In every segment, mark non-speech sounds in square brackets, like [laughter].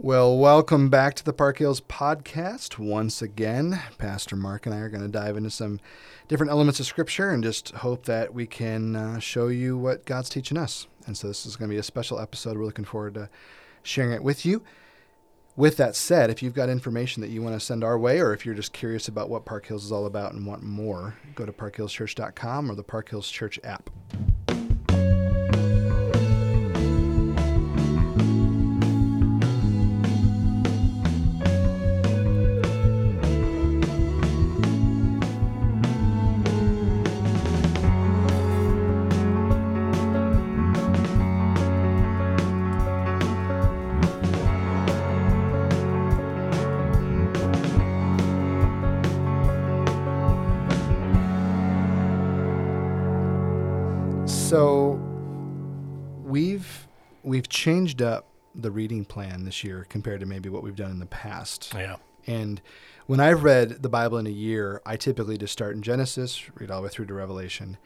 Well, welcome back to the Park Hills podcast. Once again, Pastor Mark and I are going to dive into some different elements of Scripture and just hope that we can uh, show you what God's teaching us. And so, this is going to be a special episode. We're looking forward to sharing it with you. With that said, if you've got information that you want to send our way, or if you're just curious about what Park Hills is all about and want more, go to parkhillschurch.com or the Park Hills Church app. We've changed up the reading plan this year compared to maybe what we've done in the past. Yeah. And when I've read the Bible in a year, I typically just start in Genesis, read all the way through to Revelation.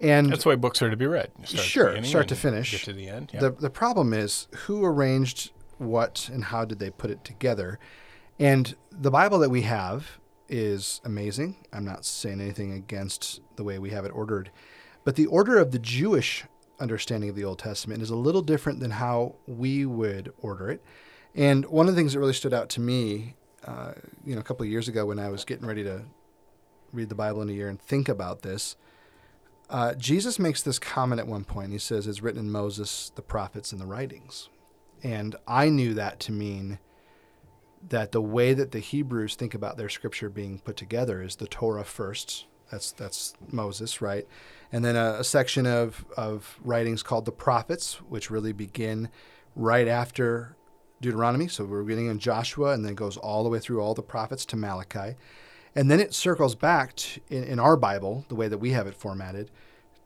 And That's why books are to be read. Start Sure, start to finish. Get to the end. Yeah. the the problem is who arranged what and how did they put it together? And the Bible that we have is amazing. I'm not saying anything against the way we have it ordered, but the order of the Jewish understanding of the Old Testament is a little different than how we would order it. And one of the things that really stood out to me, uh, you know, a couple of years ago when I was getting ready to read the Bible in a year and think about this, uh, Jesus makes this comment at one point. He says, "It's written in Moses, the prophets, and the writings," and I knew that to mean that the way that the Hebrews think about their scripture being put together is the Torah first. That's that's Moses, right? And then a, a section of of writings called the prophets, which really begin right after Deuteronomy. So we're getting in Joshua, and then goes all the way through all the prophets to Malachi. And then it circles back to, in, in our Bible, the way that we have it formatted,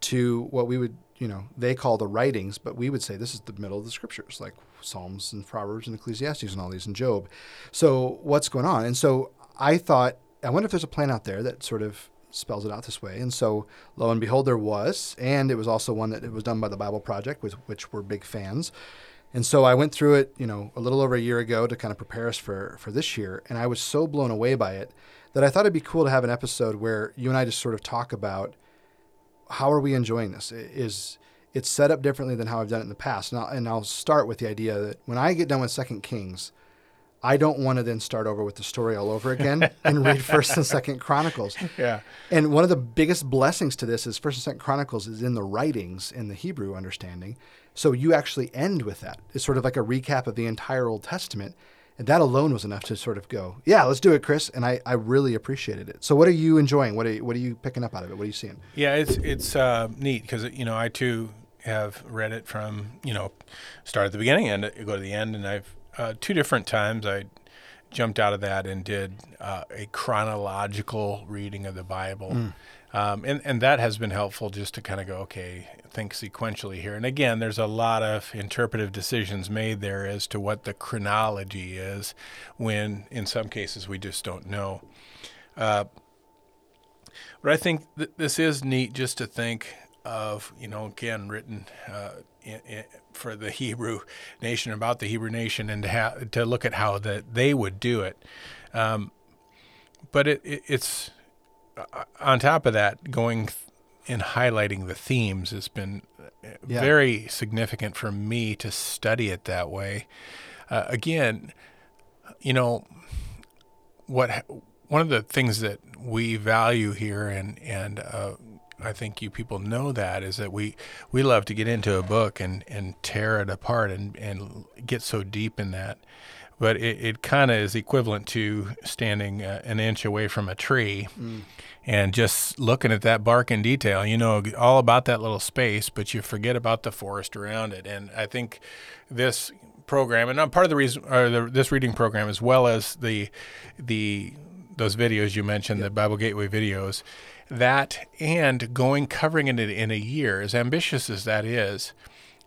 to what we would, you know, they call the writings, but we would say this is the middle of the scriptures, like Psalms and Proverbs and Ecclesiastes and all these and Job. So what's going on? And so I thought, I wonder if there's a plan out there that sort of spells it out this way. And so lo and behold, there was. And it was also one that it was done by the Bible Project, with which we're big fans. And so I went through it, you know, a little over a year ago to kind of prepare us for, for this year. And I was so blown away by it that I thought it'd be cool to have an episode where you and I just sort of talk about how are we enjoying this? Is it's set up differently than how I've done it in the past? And I'll, and I'll start with the idea that when I get done with Second Kings, I don't want to then start over with the story all over again and read [laughs] First and Second Chronicles. yeah. And one of the biggest blessings to this is First and Second Chronicles is in the writings in the Hebrew understanding. So you actually end with that. It's sort of like a recap of the entire Old Testament. And that alone was enough to sort of go, yeah, let's do it, Chris. And I, I really appreciated it. So what are you enjoying? What are you, what are you picking up out of it? What are you seeing? Yeah, it's it's uh, neat because you know I too have read it from you know start at the beginning and go to the end, and I've uh, two different times I jumped out of that and did uh, a chronological reading of the Bible. Um, and, and that has been helpful just to kind of go, okay, think sequentially here. And again, there's a lot of interpretive decisions made there as to what the chronology is when in some cases we just don't know. Uh, but I think th- this is neat just to think of, you know, again, written uh, for the Hebrew nation, about the Hebrew nation, and to, ha- to look at how that they would do it. Um, but it, it, it's uh, on top of that, going th- and highlighting the themes has been uh, Yeah. very significant for me to study it that way. Uh, again, you know, what one of the things that we value here, and and uh, I think you people know that is that we we love to get into a book and and tear it apart and and get so deep in that. But it, it kind of is equivalent to standing uh, an inch away from a tree and just looking at that bark in detail. You know all about that little space, but you forget about the forest around it. And I think this program, and I'm part of the reason, or the, this reading program, as well as the the those videos you mentioned, the Bible Gateway videos, that and going covering it in a year, as ambitious as that is,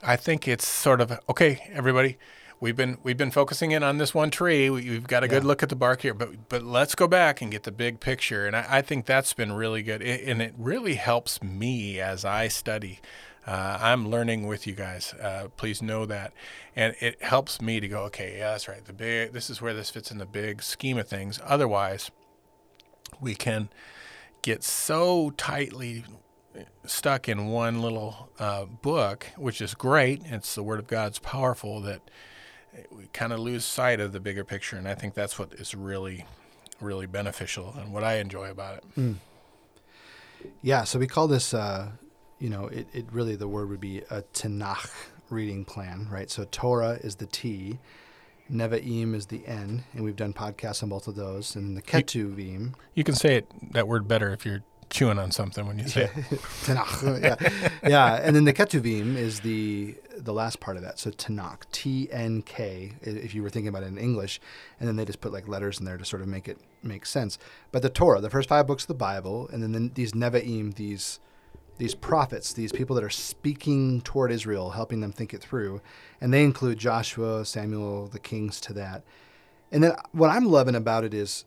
I think it's sort of okay, everybody. We've been we've been focusing in on this one tree. We, we've got a good look at the bark here, but but let's go back and get the big picture. And I, I think that's been really good, it, and it really helps me as I study Uh, I'm learning with you guys. Uh, please know that, and it helps me to go, okay, yeah, that's right. The big, this is where this fits in the big scheme of things. Otherwise, we can get so tightly stuck in one little uh, book, which is great. It's the Word of God's powerful that we kind of lose sight of the bigger picture, and I think that's what is really, really beneficial and what I enjoy about it. Mm. Yeah, so we call this, uh, you know, it, it really the word would be a Tanakh reading plan, right? So Torah is the T, Nevi'im is the N, and we've done podcasts on both of those, and the Ketuvim. You can say it that word better if you're chewing on something when you say it. [laughs] Tanakh, yeah, yeah, and then the Ketuvim is the the last part of that. So Tanakh, T N K, if you were thinking about it in English, and then they just put like letters in there to sort of make it make sense. But the Torah, the first five books of the Bible, and then the, these Nevi'im, these these prophets, these people that are speaking toward Israel, helping them think it through, and they include Joshua, Samuel, the kings to that. And then what I'm loving about it is,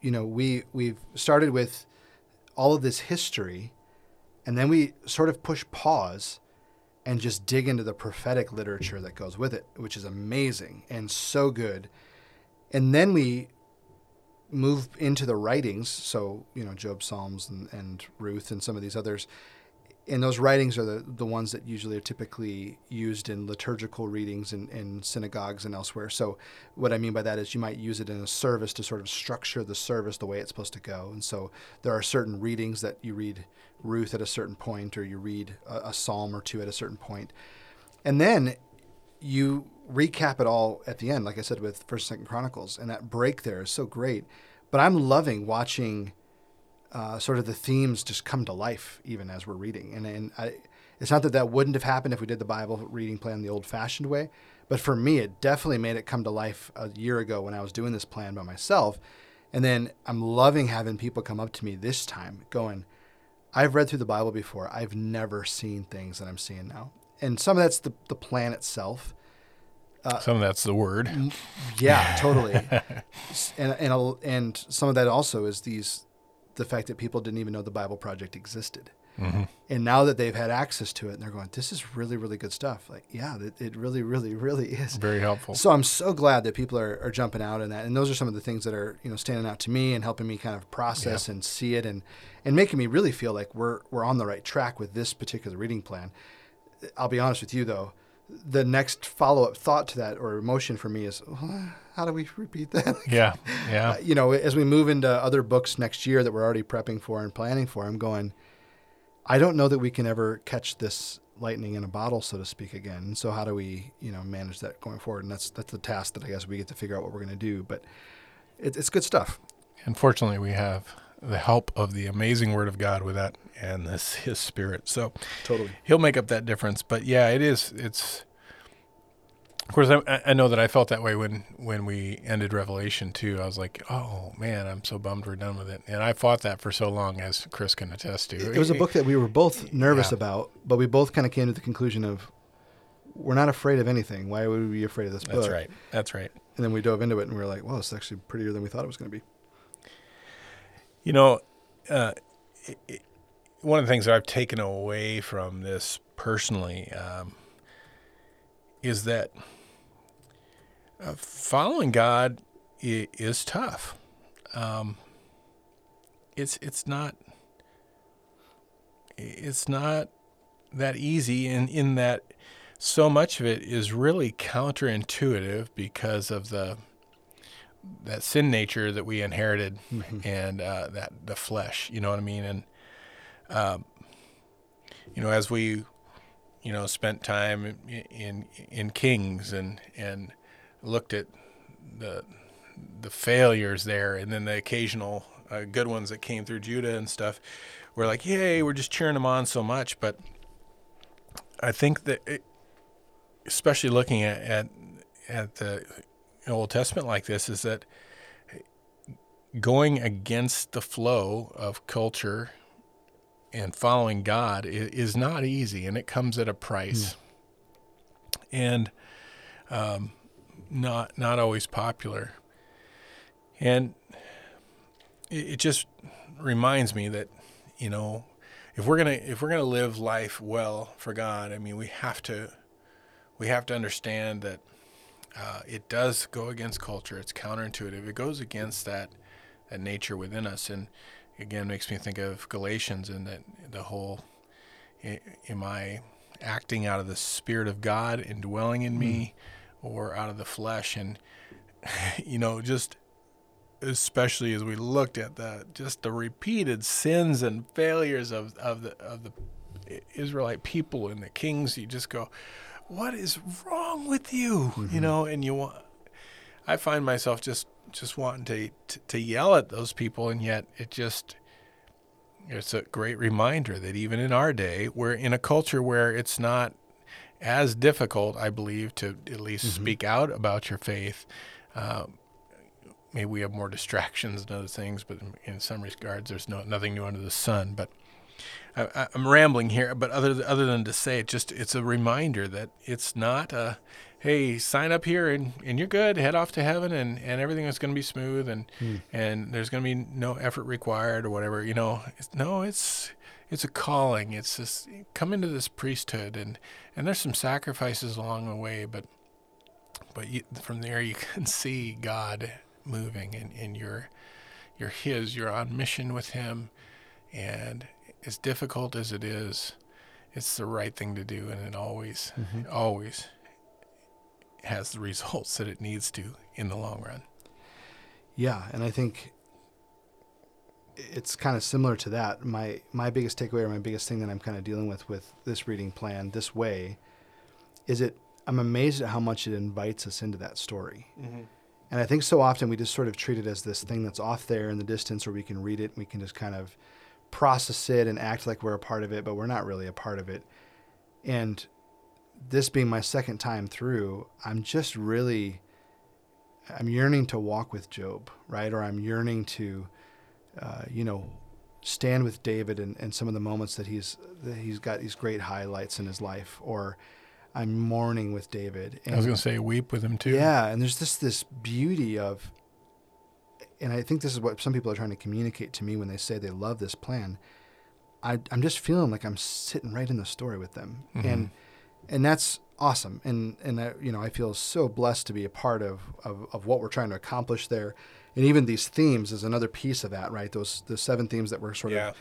you know, we we've started with all of this history, and then we sort of push pause and just dig into the prophetic literature that goes with it, which is amazing and so good. And then we move into the writings, so you know Job, Psalms, and, and Ruth, and some of these others. And those writings are the, the ones that usually are typically used in liturgical readings in, in synagogues and elsewhere. So, what I mean by that is you might use it in a service to sort of structure the service the way it's supposed to go. And so, there are certain readings that you read Ruth at a certain point, or you read a, a psalm or two at a certain point, and then you recap it all at the end, like I said with First and Second Chronicles, and that break there is so great. But I'm loving watching uh, sort of the themes just come to life even as we're reading, and and I, it's not that that wouldn't have happened if we did the Bible reading plan the old-fashioned way, but for me, it definitely made it come to life a year ago when I was doing this plan by myself, and then I'm loving having people come up to me this time going I've read through the Bible before. I've never seen things that I'm seeing now. And some of that's the, the plan itself. Uh, some of that's the word. Yeah, [laughs] totally. and, and, and some of that also is these, the fact that people didn't even know the Bible Project existed. Mm-hmm. And now that they've had access to it and they're going, this is really, really good stuff. Like, yeah, it, it really, really, really is. Very helpful. So I'm so glad that people are, are jumping out in that. And those are some of the things that are, you know, standing out to me and helping me kind of process yeah. and see it and, and making me really feel like we're, we're on the right track with this particular reading plan. I'll be honest with you though, the next follow up thought to that or emotion for me is, how do we repeat that? [laughs] yeah. Yeah. Uh, you know, as we move into other books next year that we're already prepping for and planning for, I'm going, I don't know that we can ever catch this lightning in a bottle, so to speak, again. So how do we, you know, manage that going forward? And that's that's the task that I guess we get to figure out what we're going to do. But it, it's good stuff. Unfortunately, we have the help of the amazing Word of God with that and this [laughs] His Spirit. So totally, He'll make up that difference. But yeah, it is. It's of course, I, I, know that I felt that way when, when we ended Revelation too. I was like, oh man, I'm so bummed we're done with it. And I fought that for so long, as Chris can attest to. It was a book that we were both [laughs] nervous yeah. about, but we both kind of came to the conclusion of we're not afraid of anything. Why would we be afraid of this book? That's right. That's right. And then we dove into it and we were like, well, it's actually prettier than we thought it was going to be. You know, uh, it, it, one of the things that I've taken away from this personally um, is that uh, following God is tough. Um, it's it's not it's not that easy in in that so much of it is really counterintuitive because of the that sin nature that we inherited mm-hmm. and uh, that the flesh you know what i mean and um, you know as we you know spent time in in, in kings and and looked at the the failures there, and then the occasional uh, good ones that came through Judah and stuff. We're like, yay, we're just cheering them on so much. But I think that, it, especially looking at, at at the Old Testament like this, is that going against the flow of culture and following God is, not easy, and it comes at a price. Mm. And um, not not always popular. And it, it just reminds me that, you know, if we're gonna if we're gonna live life well for God, I mean, we have to we have to understand that uh, it does go against culture. It's counterintuitive. It goes against that that nature within us, and again makes me think of Galatians and that the whole am I acting out of the Spirit of God indwelling in me, mm. or out of the flesh? And [laughs] you know, just especially as we looked at the just the repeated sins and failures of of the of the Israelite people and the kings, you just go, "What is wrong with you?" Mm-hmm. You know, and you want. I find myself just just wanting to, to to yell at those people, and yet it just it's a great reminder that even in our day, we're in a culture where it's not as difficult, I believe, to at least mm-hmm. speak out about your faith. Uh, maybe we have more distractions and other things, but in, in some regards, there's no nothing new under the sun. But I, am rambling here. But other other than to say, it just it's a reminder that it's not a hey sign up here and, and you're good head off to heaven and, and everything is going to be smooth and hmm. and there's going to be no effort required or whatever you know it's, no it's it's a calling it's this come into this priesthood and and there's some sacrifices along the way but but you, from there you [laughs] can see God moving and, and you're you're his you're on mission with him and as difficult as it is it's the right thing to do and it always mm-hmm. always has the results that it needs to in the long run. Yeah and i think it's kind of similar to that. My my biggest takeaway or my biggest thing that i'm kind of dealing with with this reading plan this way is it i'm amazed at how much it invites us into that story. Mm-hmm. And I think so often we just sort of treat it as this thing that's off there in the distance where we can read it and we can just kind of process it and act like we're a part of it, but we're not really a part of it. And this being my second time through, I'm just really I'm yearning to walk with Job, right? Or I'm yearning to uh, you know, stand with David and, and some of the moments that he's that he's got these great highlights in his life or I'm mourning with David. And I was going to say weep with him too. Yeah, and there's just this beauty of, and I think this is what some people are trying to communicate to me when they say they love this plan. I, am just feeling like I'm sitting right in the story with them, mm-hmm. and and that's awesome. And and I, you know I feel so blessed to be a part of, of of what we're trying to accomplish there, and even these themes is another piece of that, right? Those the seven themes that we're sort yeah. of.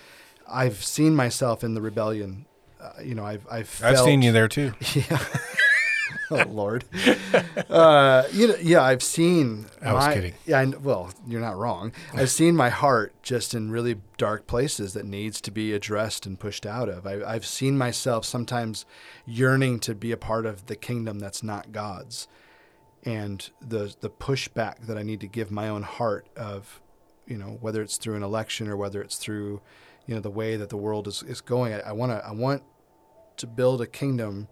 I've seen myself in the rebellion uh, you know, I've I've felt, I've seen you there too. [laughs] Yeah. [laughs] oh Lord. Uh, you know, yeah, I've seen. I was my, kidding. Yeah, I, well, you're not wrong. I've seen my heart just in really dark places that needs to be addressed and pushed out of. I, I've seen myself sometimes yearning to be a part of the kingdom that's not God's, and the the pushback that I need to give my own heart of, you know, whether it's through an election or whether it's through you know the way that the world is, is going. I want to I want to build a kingdom,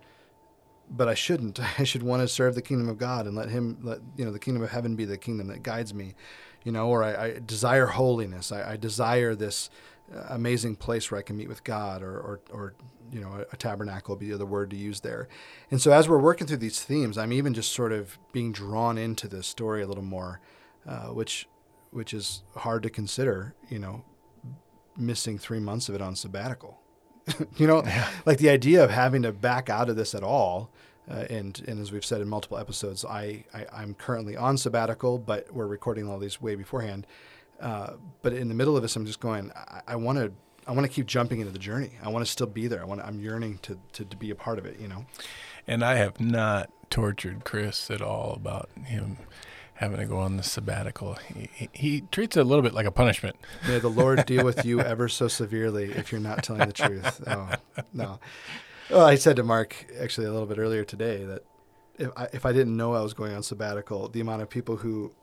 but I shouldn't. [laughs] I should want to serve the kingdom of God and let Him let you know the kingdom of heaven be the kingdom that guides me, you know. Or I, I desire holiness. I, I, desire this uh, amazing place where I can meet with God, or or, or you know a, tabernacle would be the word to use there. And so as we're working through these themes, I'm even just sort of being drawn into this story a little more, uh, which which is hard to consider, you know, missing three months of it on sabbatical. [laughs] you know, yeah. like the idea of having to back out of this at all. Uh, and and as we've said in multiple episodes, I, I am currently on sabbatical, but we're recording all these way beforehand. Uh, but in the middle of this, I'm just going. I want to I want to keep jumping into the journey. I want to still be there. I want I'm yearning to, to to be a part of it. You know. And I have not tortured Chris at all about him having to go on the sabbatical. He, he, he, treats it a little bit like a punishment. May the Lord [laughs] deal with you ever so severely if you're not telling the truth. Oh, no. Well, I said to Mark actually a little bit earlier today that if I, if I didn't know I was going on sabbatical, the amount of people who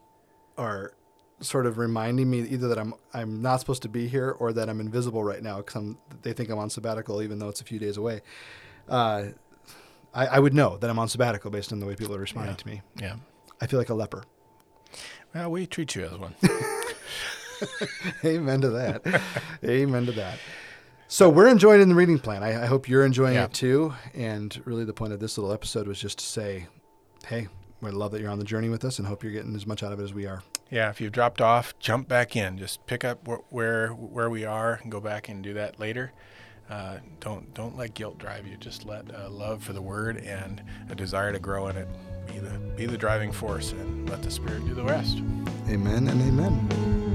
are sort of reminding me either that I'm I'm not supposed to be here or that I'm invisible right now because they think I'm on sabbatical even though it's a few days away. Uh, I, I, would know that I'm on sabbatical based on the way people are responding yeah. to me. Yeah. I feel like a leper. Well, we treat you as one. [laughs] Amen to that. [laughs] Amen to that. So we're enjoying the reading plan. I, I hope you're enjoying yeah. it too. And really, the point of this little episode was just to say, hey, we love that you're on the journey with us, and hope you're getting as much out of it as we are. Yeah, if you've dropped off, jump back in. Just pick up wh- where where we are and go back and do that later. Uh, don't don't let guilt drive you. Just let uh, love for the Word and a desire to grow in it be the be the driving force, and let the Spirit do the rest. Amen and amen.